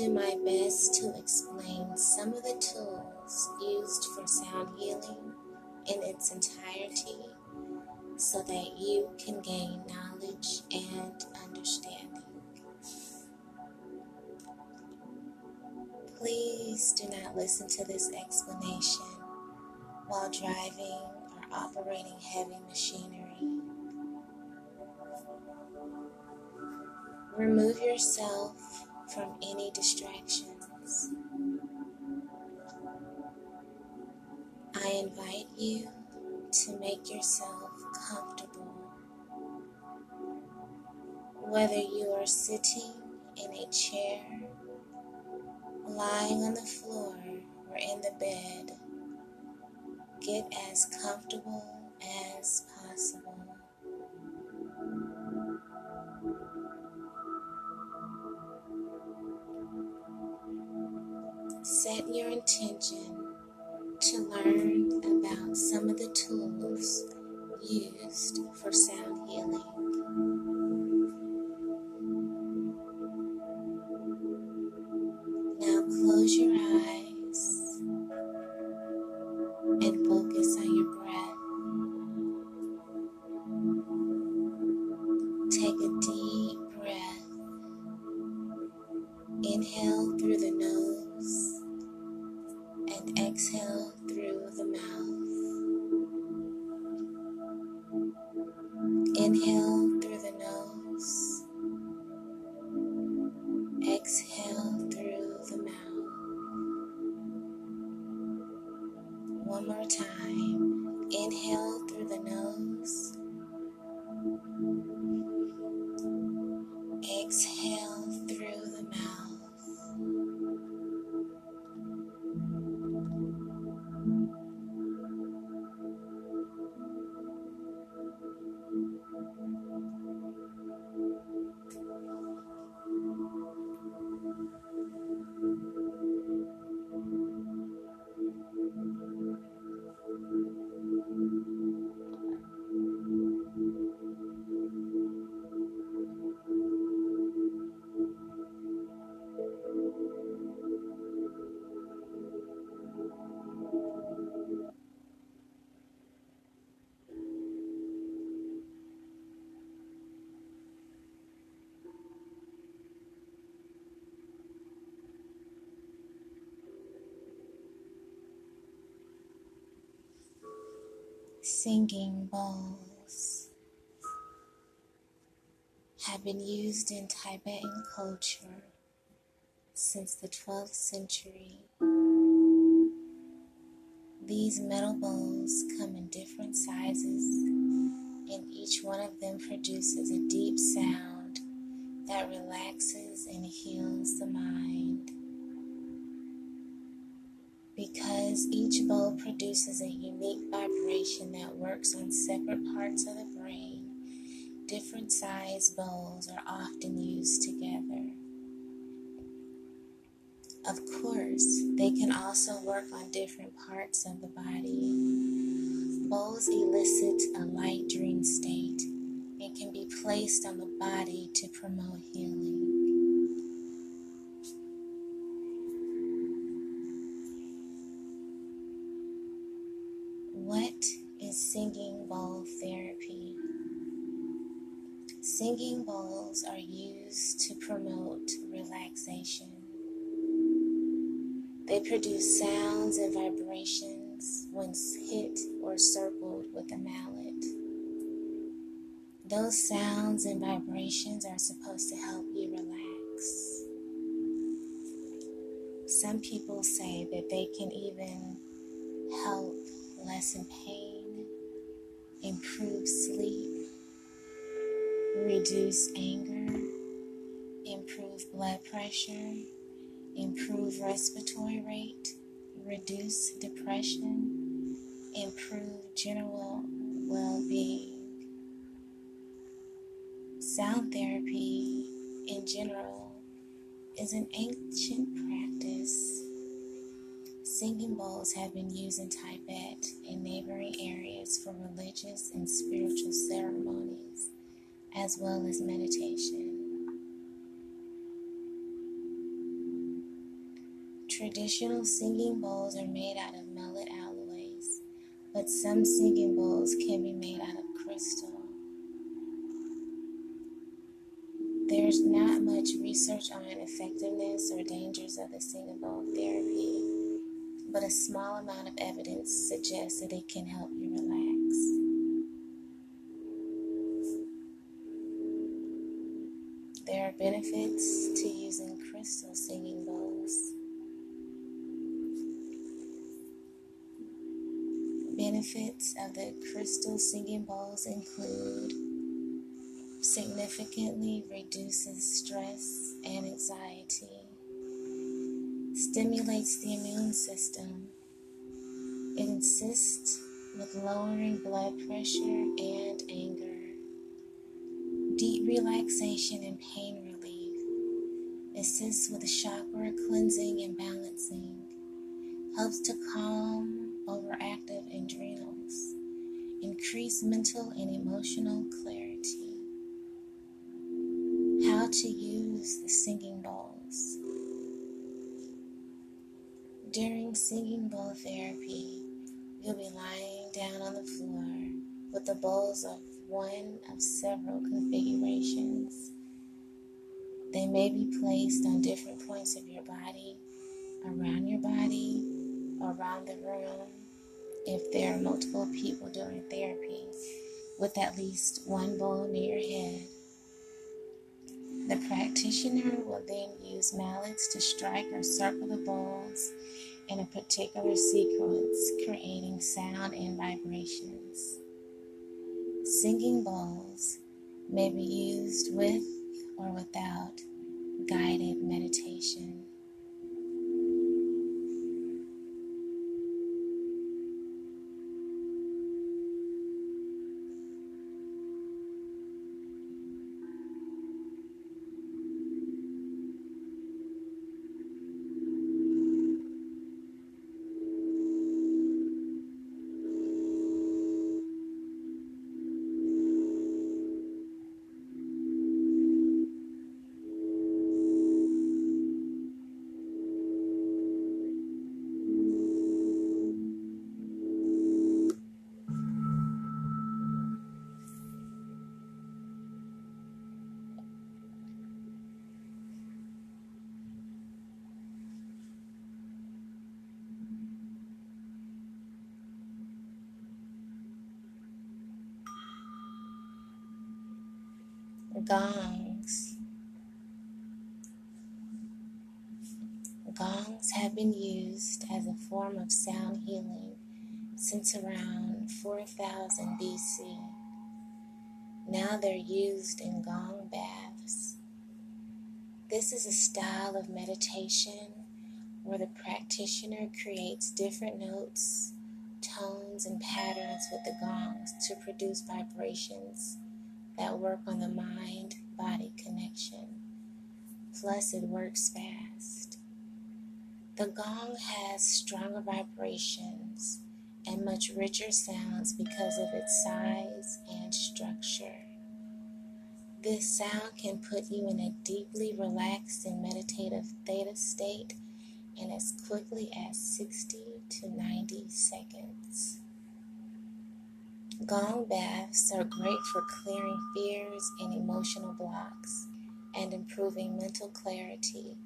do my best to explain some of the tools used for sound healing in its entirety so that you can gain knowledge and understanding. Please do not listen to this explanation while driving or operating heavy machinery. Remove yourself from any distractions. I invite you to make yourself comfortable. Whether you are sitting in a chair, lying on the floor, or in the bed, get as comfortable as possible. Intention to learn about some of the tools used for sound healing. Now close your eyes and focus on your breath. Take a deep breath. Inhale through the nose exhale through the mouth. Singing bowls have been used in Tibetan culture since the 12th century. These metal bowls come in different sizes, and each one of them produces a deep sound that relaxes and heals the mind. Because each bowl produces a unique vibration that works on separate parts of the brain, different size bowls are often used together. Of course, they can also work on different parts of the body. Bowls elicit a light dream state and can be placed on the body to promote healing. When hit or circled with a mallet. Those sounds and vibrations are supposed to help you relax. Some people say that they can even help lessen pain, improve sleep, reduce anger, improve blood pressure, improve respiratory rate, reduce depression, improve general well being. Sound therapy in general is an ancient practice. Singing bowls have been used in Tibet and neighboring areas for religious and spiritual ceremonies, as well as meditation. Traditional singing bowls are made out of alloys, but some singing bowls can be made out of crystal. There's not much research on effectiveness or dangers of the singing bowl therapy but a small amount of evidence suggests that it can help you relax. Crystal singing bowls include significantly reduces stress and anxiety stimulates the immune system. It assists with lowering blood pressure and anger, deep relaxation and pain relief, assists with chakra cleansing and balancing, helps to calm overactive adrenals, increase mental and emotional clarity. How to use the singing bowls. During singing bowl therapy, you'll be lying down on the floor with the bowls of one of several configurations. They may be placed on different points of your body, around your body, around the room, if there are multiple people doing therapy, with at least one bowl near your head. The practitioner will then use mallets to strike or circle the bowls in a particular sequence, creating sound and vibrations. Singing bowls may be used with or without guided meditation. Gongs. Gongs have been used as a form of sound healing since around 4000 BC. Now they're used in gong baths. This is a style of meditation where the practitioner creates different notes, tones, and patterns with the gongs to produce vibrations that work on the mind body connection. Plus, it works fast. The gong has stronger vibrations and much richer sounds because of its size and structure. This sound can put you in a deeply relaxed and meditative theta state in as quickly as 60 to 90 seconds. Gong baths are great for clearing fears and emotional blocks and improving mental clarity,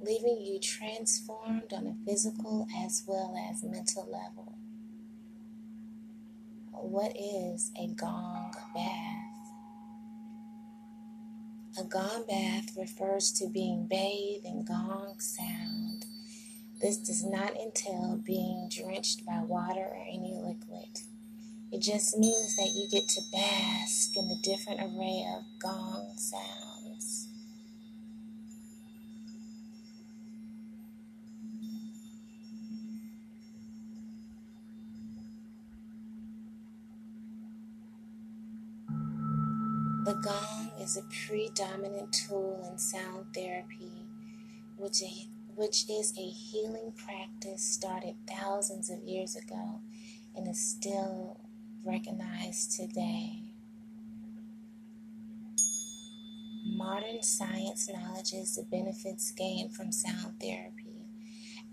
leaving you transformed on a physical as well as mental level. What is a gong bath? A gong bath refers to being bathed in gong sound. This does not entail being drenched by water or any liquid. It just means that you get to bask in the different array of gong sounds. The gong is a predominant tool in sound therapy, which, which is a healing practice started thousands of years ago and is still recognized today. Modern science acknowledges the benefits gained from sound therapy,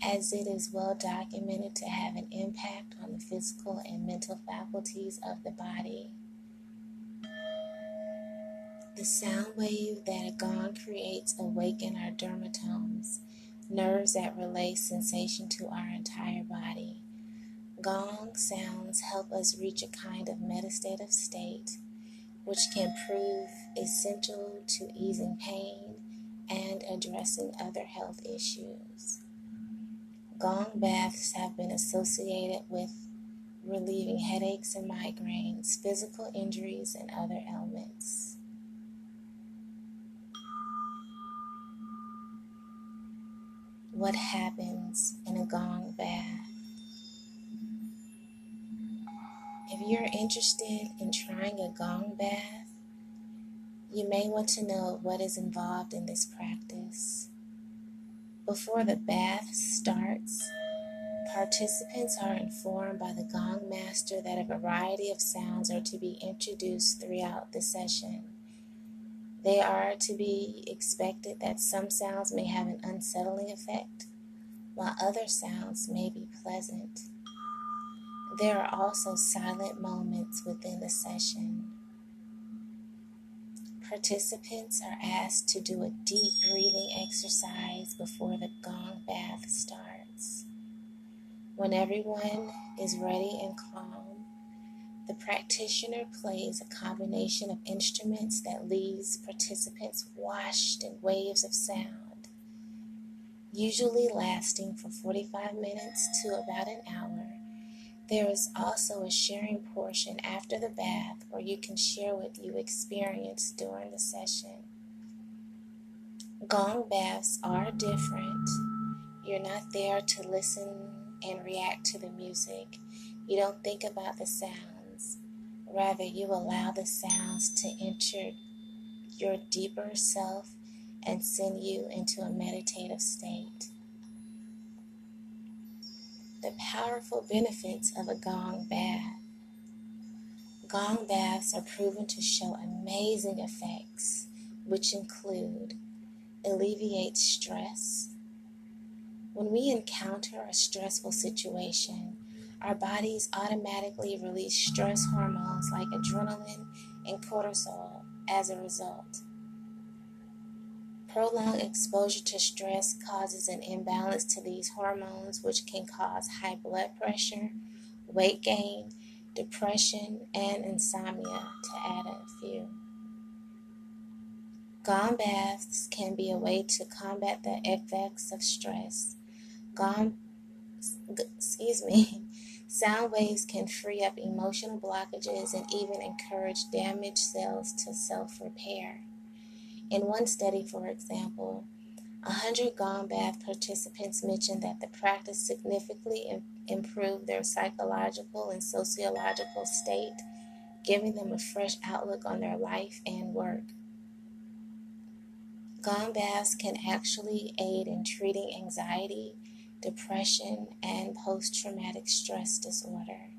as it is well documented to have an impact on the physical and mental faculties of the body. The sound wave that a gong creates awaken our dermatomes, nerves that relay sensation to our entire body. Gong sounds help us reach a kind of meditative state, which can prove essential to easing pain and addressing other health issues. Gong baths have been associated with relieving headaches and migraines, physical injuries, and other ailments. what happens in a gong bath. If you're interested in trying a gong bath, you may want to know what is involved in this practice. Before the bath starts, participants are informed by the gong master that a variety of sounds are to be introduced throughout the session. They are to be expected that some sounds may have an unsettling effect, while other sounds may be pleasant. There are also silent moments within the session. Participants are asked to do a deep breathing exercise before the gong bath starts. When everyone is ready and calm, the practitioner plays a combination of instruments that leaves participants washed in waves of sound, usually lasting from 45 minutes to about an hour. There is also a sharing portion after the bath where you can share what you experienced during the session. Gong baths are different. You're not there to listen and react to the music. You don't think about the sounds. Rather, you allow the sounds to enter your deeper self and send you into a meditative state. The powerful benefits of a gong bath. Gong baths are proven to show amazing effects, which include alleviate stress. When we encounter a stressful situation, our bodies automatically release stress hormones like adrenaline and cortisol as a result. Prolonged exposure to stress causes an imbalance to these hormones, which can cause high blood pressure, weight gain, depression, and insomnia, to add a few. Gong baths can be a way to combat the effects of stress. Gong, excuse me, Sound waves can free up emotional blockages and even encourage damaged cells to self repair. In one study, for example, 100 Gong Bath participants mentioned that the practice significantly improved their psychological and sociological state, giving them a fresh outlook on their life and work. Gong baths can actually aid in treating anxiety depression, and post traumatic stress disorder.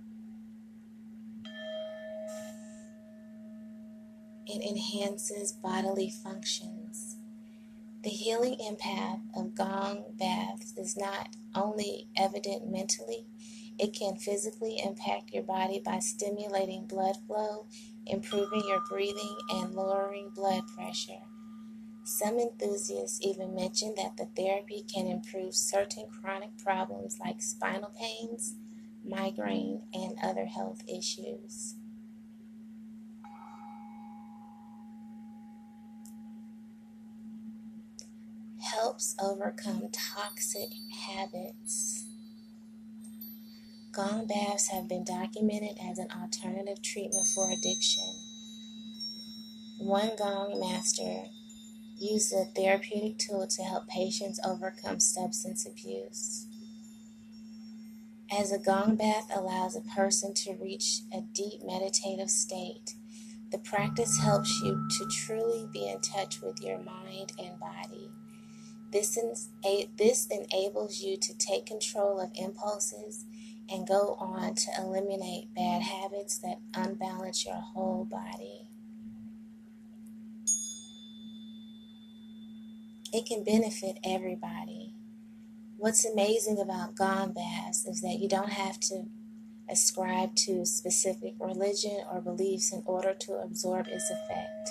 It enhances bodily functions. The healing impact of gong baths is not only evident mentally, it can physically impact your body by stimulating blood flow, improving your breathing, and lowering blood pressure. Some enthusiasts even mention that the therapy can improve certain chronic problems like spinal pains, migraine, and other health issues. Helps overcome toxic habits. Gong baths have been documented as an alternative treatment for addiction. One gong master used a therapeutic tool to help patients overcome substance abuse. As a gong bath allows a person to reach a deep meditative state, the practice helps you to truly be in touch with your mind and body. This, is, this enables you to take control of impulses and go on to eliminate bad habits that unbalance your whole body. It can benefit everybody. What's amazing about gong baths is that you don't have to ascribe to specific religion or beliefs in order to absorb its effect.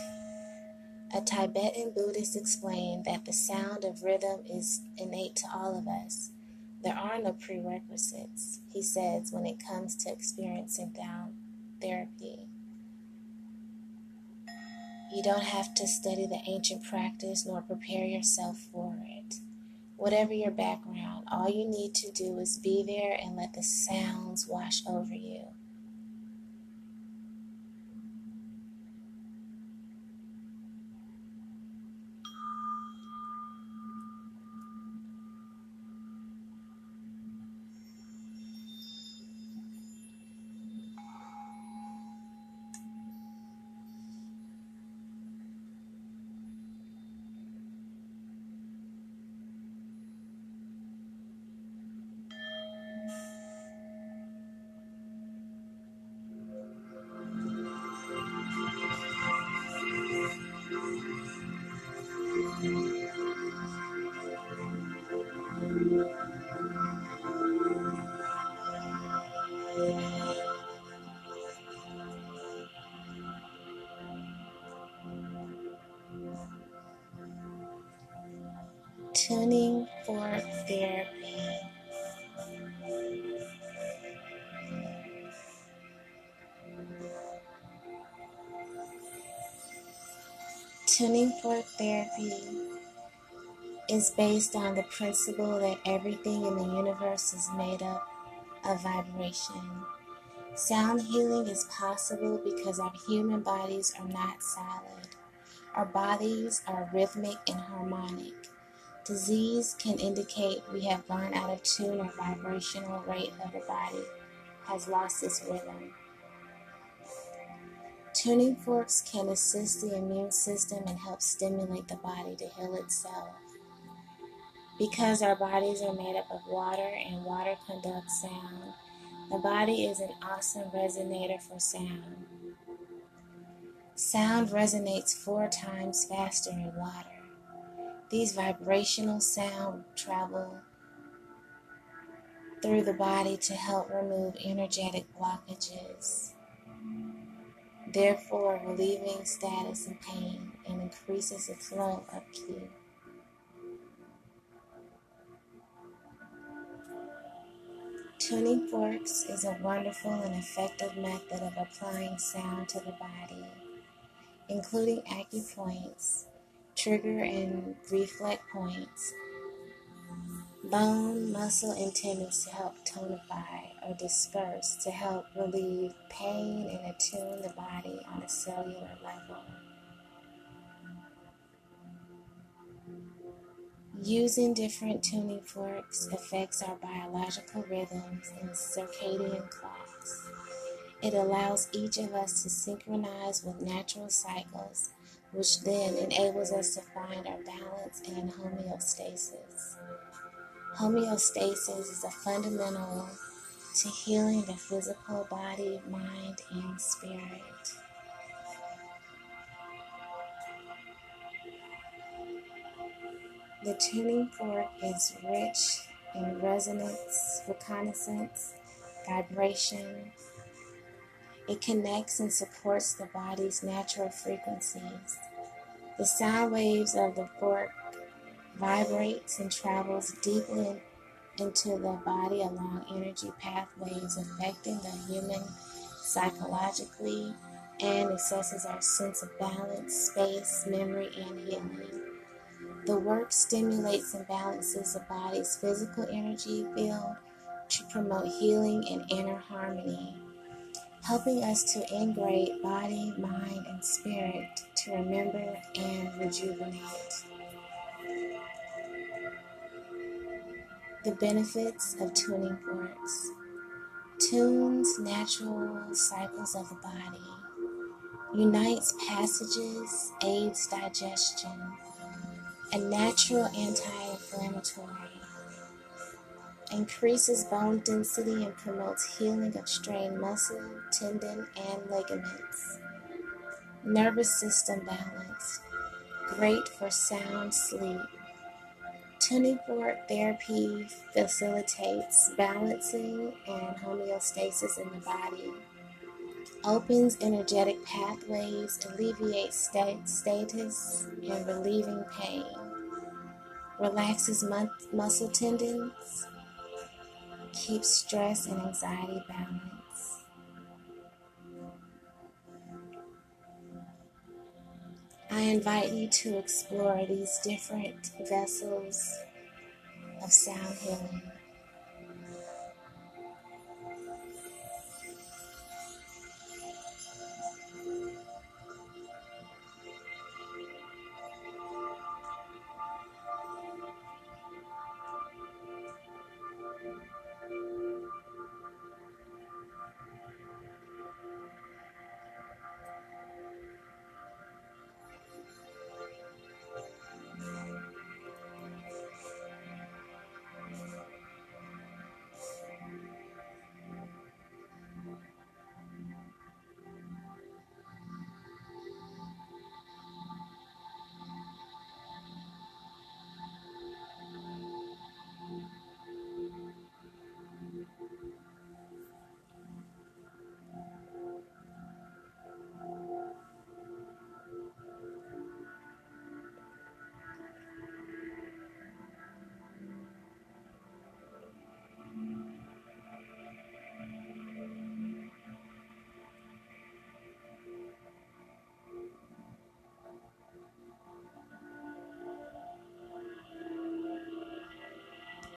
A Tibetan Buddhist explained that the sound of rhythm is innate to all of us. There are no prerequisites, he says, when it comes to experiencing sound therapy. You don't have to study the ancient practice nor prepare yourself for it. Whatever your background, all you need to do is be there and let the sounds wash over you. Tuning Fork Therapy is based on the principle that everything in the universe is made up of vibration. Sound healing is possible because our human bodies are not solid. Our bodies are rhythmic and harmonic. Disease can indicate we have gone out of tune or vibrational rate of the body has lost its rhythm. Tuning forks can assist the immune system and help stimulate the body to heal itself. Because our bodies are made up of water and water conducts sound, the body is an awesome resonator for sound. Sound resonates four times faster in water. These vibrational sound travel through the body to help remove energetic blockages, therefore relieving status and pain and increases flow of ki. Tuning forks is a wonderful and effective method of applying sound to the body, including acupoints trigger and reflect points, bone, muscle, and tendons to help tonify or disperse to help relieve pain and attune the body on a cellular level. Using different tuning forks affects our biological rhythms and circadian clocks. It allows each of us to synchronize with natural cycles which then enables us to find our balance and homeostasis. Homeostasis is a fundamental to healing the physical body, mind, and spirit. The tuning fork is rich in resonance, reconnaissance, vibration, it connects and supports the body's natural frequencies. The sound waves of the fork vibrates and travels deeply into the body along energy pathways affecting the human psychologically and assesses our sense of balance, space, memory, and healing. The work stimulates and balances the body's physical energy field to promote healing and inner harmony helping us to integrate body, mind, and spirit to remember and rejuvenate. The benefits of tuning forks tunes natural cycles of the body, unites passages, aids digestion, a natural anti anti-inflammatory. Increases bone density and promotes healing of strained muscle, tendon, and ligaments. Nervous system balance. Great for sound sleep. Tuning fork therapy facilitates balancing and homeostasis in the body opens energetic pathways, alleviates state status, and relieving pain, relaxes muscle tendons, keeps stress and anxiety balanced. Invite you to explore these different vessels of sound healing.